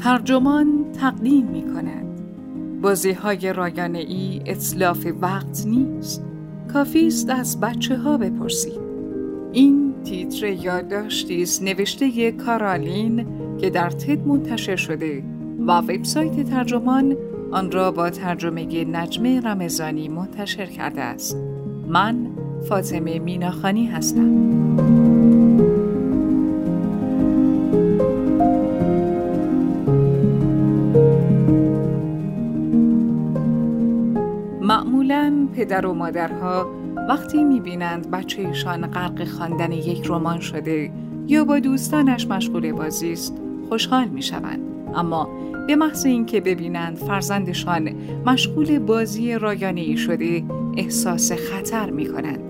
ترجمان تقدیم می کند بازی های رایانه ای اطلاف وقت نیست. کافی است از بچه ها بپرسید. این تیتر یادداشتی است نوشته کارالین که در تد منتشر شده و وبسایت ترجمان آن را با ترجمه نجمه رمزانی منتشر کرده است. من فاطمه میناخانی هستم. پدر و مادرها وقتی می‌بینند بچهشان غرق خواندن یک رمان شده یا با دوستانش مشغول بازی است خوشحال می‌شوند اما به محض اینکه ببینند فرزندشان مشغول بازی رایانه ای شده احساس خطر می کنند.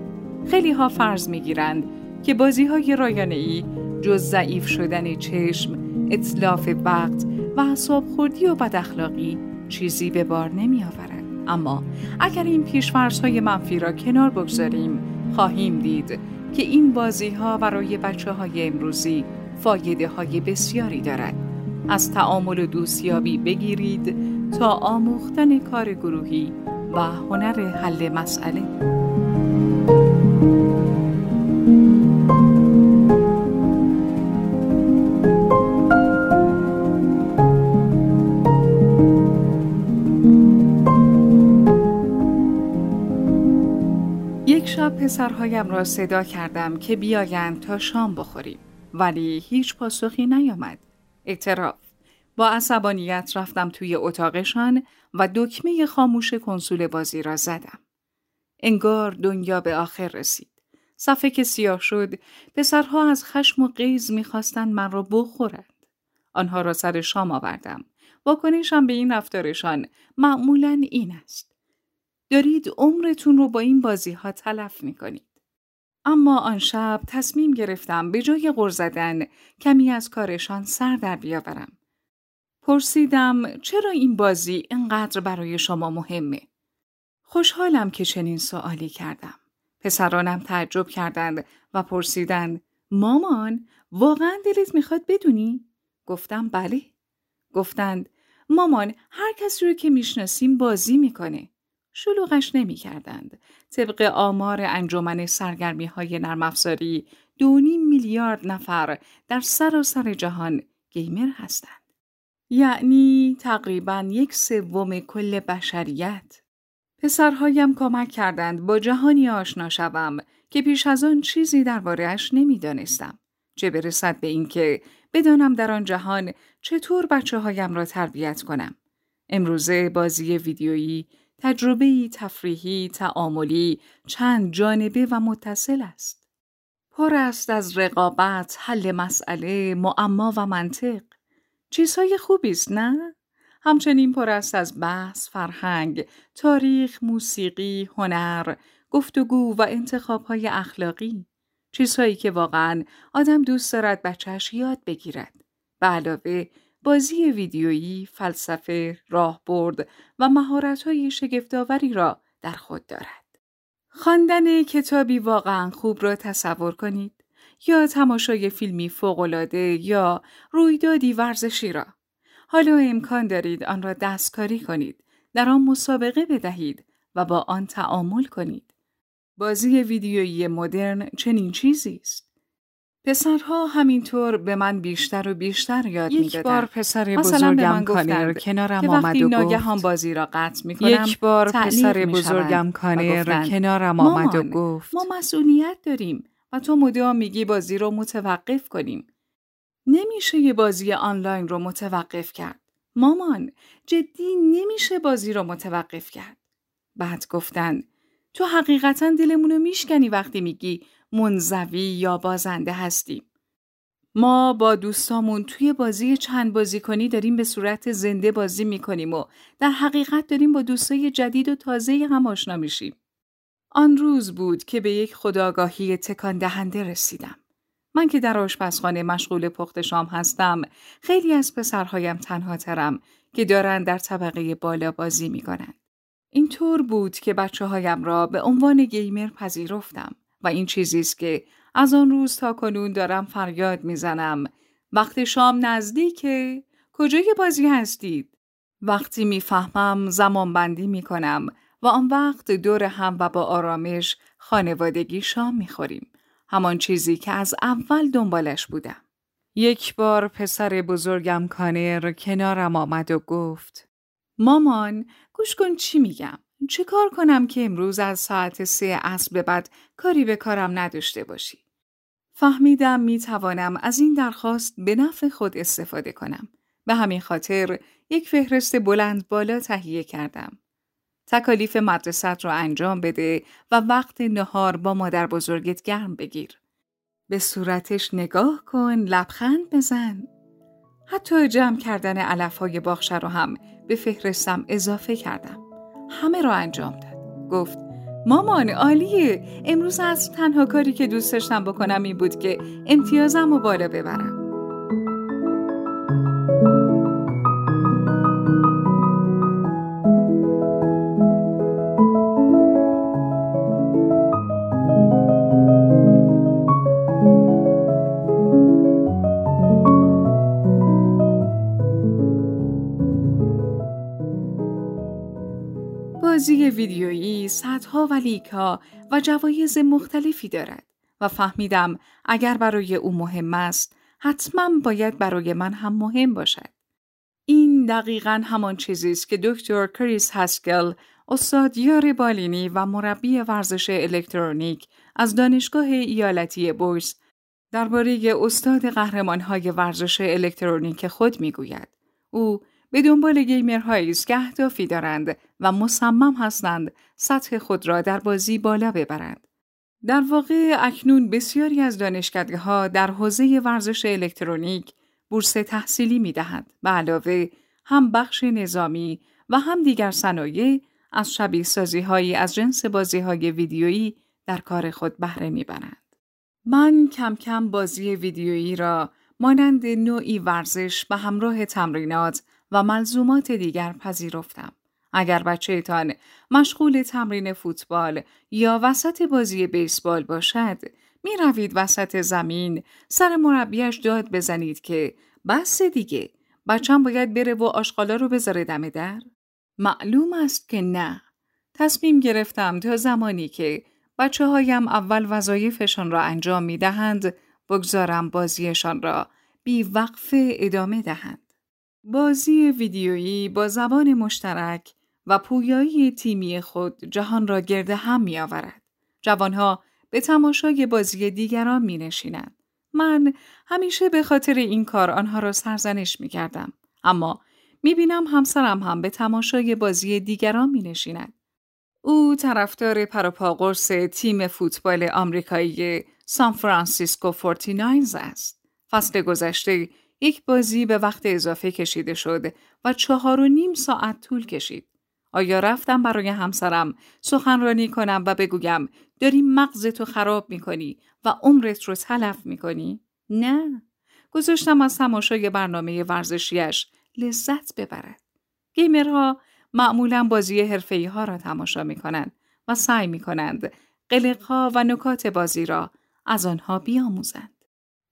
خیلی ها فرض می گیرند که بازی های رایانه ای جز ضعیف شدن چشم، اطلاف وقت و حساب خوردی و بد اخلاقی چیزی به بار نمی. اما اگر این های منفی را کنار بگذاریم خواهیم دید که این بازی ها برای بچه های امروزی فایده های بسیاری دارد. از تعامل و دوستیابی بگیرید تا آموختن کار گروهی و هنر حل مسئله. پسرهایم را صدا کردم که بیایند تا شام بخوریم ولی هیچ پاسخی نیامد اعتراف با عصبانیت رفتم توی اتاقشان و دکمه خاموش کنسول بازی را زدم. انگار دنیا به آخر رسید. صفحه که سیاه شد، پسرها از خشم و قیز می‌خواستند من را بخورند. آنها را سر شام آوردم. واکنشم به این رفتارشان معمولا این است. دارید عمرتون رو با این بازی ها تلف می کنید. اما آن شب تصمیم گرفتم به جای غر زدن کمی از کارشان سر در بیاورم. پرسیدم چرا این بازی اینقدر برای شما مهمه؟ خوشحالم که چنین سوالی کردم. پسرانم تعجب کردند و پرسیدند مامان واقعا دلت می‌خواد بدونی؟ گفتم بله. گفتند مامان هر کسی رو که می‌شناسیم بازی می‌کنه. شلوغش نمی کردند. طبق آمار انجمن سرگرمی های نرم افزاری دونی میلیارد نفر در سراسر جهان گیمر هستند. یعنی تقریبا یک سوم کل بشریت. پسرهایم کمک کردند با جهانی آشنا شوم که پیش از آن چیزی دربارهاش نمی‌دانستم. چه برسد به اینکه بدانم در آن جهان چطور بچه هایم را تربیت کنم. امروزه بازی ویدیویی تجربه تفریحی، تعاملی، چند جانبه و متصل است. پر است از رقابت، حل مسئله، معما و منطق. چیزهای خوبی است نه؟ همچنین پر است از بحث، فرهنگ، تاریخ، موسیقی، هنر، گفتگو و انتخابهای اخلاقی. چیزهایی که واقعا آدم دوست دارد بچهش یاد بگیرد. به علاوه بازی ویدیویی، فلسفه، راهبرد و مهارت‌های شگفت‌آوری را در خود دارد. خواندن کتابی واقعا خوب را تصور کنید یا تماشای فیلمی فوق‌العاده یا رویدادی ورزشی را. حالا امکان دارید آن را دستکاری کنید، در آن مسابقه بدهید و با آن تعامل کنید. بازی ویدیویی مدرن چنین چیزی است. پسرها همینطور به من بیشتر و بیشتر یاد می‌دادن. یک بار پسر بزرگم کانر کنارم آمد و گفت بازی را قطع می‌کنم یک بار پسر بزرگم کانر کنارم آمد و گفت ما مسئولیت داریم و تو مدام میگی بازی رو متوقف کنیم. نمیشه یه بازی آنلاین رو متوقف کرد. مامان جدی نمیشه بازی رو متوقف کرد. بعد گفتن تو حقیقتا دلمونو میشکنی وقتی میگی منزوی یا بازنده هستیم. ما با دوستامون توی بازی چند بازی کنی داریم به صورت زنده بازی می‌کنیم و در حقیقت داریم با دوستای جدید و تازه هم آشنا میشیم. آن روز بود که به یک خداگاهی تکان دهنده رسیدم. من که در آشپزخانه مشغول پخت شام هستم، خیلی از پسرهایم تنها ترم که دارند در طبقه بالا بازی می‌کنند. اینطور بود که بچه هایم را به عنوان گیمر پذیرفتم. و این چیزی است که از آن روز تا کنون دارم فریاد می‌زنم وقت شام نزدیکه کجای بازی هستید؟ وقتی می‌فهمم زمان بندی می کنم و آن وقت دور هم و با آرامش خانوادگی شام می خوریم. همان چیزی که از اول دنبالش بودم. یک بار پسر بزرگم کانر کنارم آمد و گفت مامان گوش کن چی میگم چه کار کنم که امروز از ساعت سه عصر به بعد کاری به کارم نداشته باشی؟ فهمیدم می توانم از این درخواست به نفع خود استفاده کنم. به همین خاطر یک فهرست بلند بالا تهیه کردم. تکالیف مدرست را انجام بده و وقت نهار با مادر بزرگت گرم بگیر. به صورتش نگاه کن لبخند بزن. حتی جمع کردن علف های باخشه رو هم به فهرستم اضافه کردم. همه را انجام داد. گفت مامان عالیه امروز از تنها کاری که دوست داشتم بکنم این بود که امتیازم رو بالا ببرم. صدها و لیکا و جوایز مختلفی دارد و فهمیدم اگر برای او مهم است حتما باید برای من هم مهم باشد. این دقیقا همان چیزی است که دکتر کریس هسکل استادیار بالینی و مربی ورزش الکترونیک از دانشگاه ایالتی بورس درباره استاد قهرمانهای ورزش الکترونیک خود می‌گوید. او به دنبال گیمرهایی است که اهدافی دارند و مصمم هستند سطح خود را در بازی بالا ببرند. در واقع اکنون بسیاری از دانشکده ها در حوزه ورزش الکترونیک بورس تحصیلی می دهند و علاوه هم بخش نظامی و هم دیگر صنایع از شبیه سازی هایی از جنس بازی های ویدیویی در کار خود بهره می من کم کم بازی ویدیویی را مانند نوعی ورزش به همراه تمرینات و ملزومات دیگر پذیرفتم. اگر بچهتان مشغول تمرین فوتبال یا وسط بازی بیسبال باشد، می روید وسط زمین سر مربیش داد بزنید که بس دیگه بچم باید بره و آشغالا رو بذاره دم در؟ معلوم است که نه. تصمیم گرفتم تا زمانی که بچه هایم اول وظایفشان را انجام می دهند بگذارم بازیشان را بی وقف ادامه دهند. بازی ویدیویی با زبان مشترک و پویایی تیمی خود جهان را گرد هم می آورد. جوانها به تماشای بازی دیگران می نشینند. من همیشه به خاطر این کار آنها را سرزنش می کردم. اما می بینم همسرم هم به تماشای بازی دیگران می نشیند. او طرفدار پروپاقرس تیم فوتبال آمریکایی سان فرانسیسکو فورتی‌ناینرز است. فصل گذشته یک بازی به وقت اضافه کشیده شد و چهار و نیم ساعت طول کشید. آیا رفتم برای همسرم سخنرانی کنم و بگویم داری مغزتو خراب می‌کنی و عمرت رو تلف می‌کنی؟ نه. گذاشتم از تماشای برنامه ورزشیش لذت ببرد. گیمرها معمولا بازی حرفه‌ای ها را تماشا می کنند و سعی می کنند قلقها و نکات بازی را از آنها بیاموزند.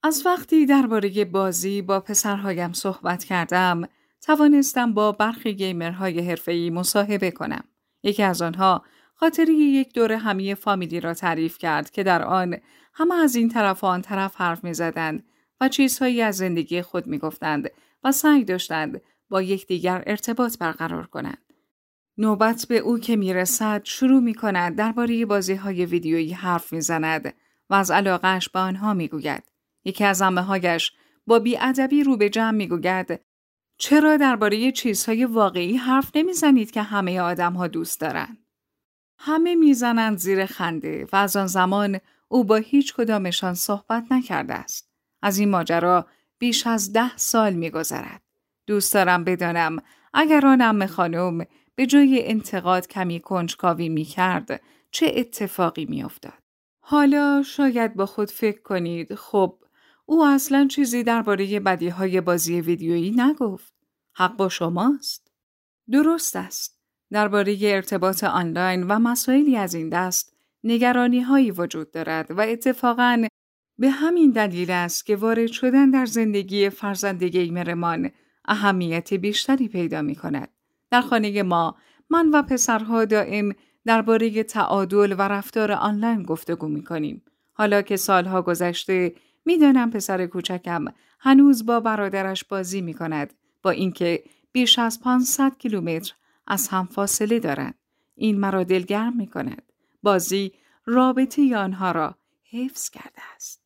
از وقتی درباره بازی با پسرهایم صحبت کردم، توانستم با برخی گیمرهای حرفه‌ای مصاحبه کنم. یکی از آنها خاطری یک دور همی فامیلی را تعریف کرد که در آن همه از این طرف و آن طرف حرف می زدند و چیزهایی از زندگی خود می گفتند و سعی داشتند با یکدیگر ارتباط برقرار کنند. نوبت به او که می رسد شروع می کند درباره بازی های ویدیویی حرف می زند و از علاقهش به آنها می گوید. یکی از هایش با بیادبی رو به جمع می‌گوید چرا درباره چیزهای واقعی حرف نمی‌زنید که همه آدم ها دوست دارند؟ همه می‌زنند زیر خنده و از آن زمان او با هیچ کدامشان صحبت نکرده است. از این ماجرا بیش از ده سال میگذرد. دوست دارم بدانم اگر آن ام خانم به جای انتقاد کمی کنجکاوی می کرد چه اتفاقی می افتاد. حالا شاید با خود فکر کنید خب او اصلا چیزی درباره بدی های بازی ویدیویی نگفت. حق با شماست. درست است. درباره ارتباط آنلاین و مسائلی از این دست نگرانی هایی وجود دارد و اتفاقا به همین دلیل است که وارد شدن در زندگی فرزند گیمرمان اهمیت بیشتری پیدا می کند. در خانه ما من و پسرها دائم درباره تعادل و رفتار آنلاین گفتگو می کنیم. حالا که سالها گذشته می‌دانم پسر کوچکم هنوز با برادرش بازی می کند با اینکه بیش از 500 کیلومتر از هم فاصله دارند. این مرا دلگرم می کند. بازی رابطه آنها را حفظ کرده است.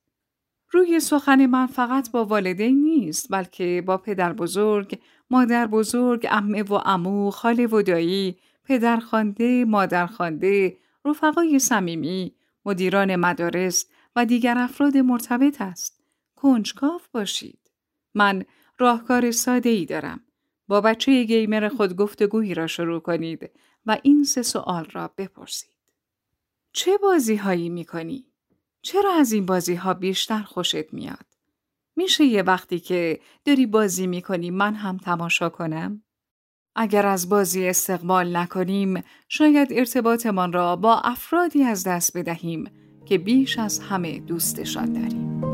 روی سخن من فقط با والدین نیست بلکه با پدر بزرگ، مادر بزرگ، امه و امو، خاله و دایی، پدر خانده، مادر خانده، رفقای صمیمی، مدیران مدارس و دیگر افراد مرتبط است. کنجکاف باشید. من راهکار ساده ای دارم. با بچه گیمر خود گفتگویی را شروع کنید و این سه سوال را بپرسید. چه بازی هایی می کنی؟ چرا از این بازی ها بیشتر خوشت میاد؟ میشه یه وقتی که داری بازی می کنی من هم تماشا کنم؟ اگر از بازی استقبال نکنیم شاید ارتباطمان را با افرادی از دست بدهیم که بیش از همه دوستشان داریم.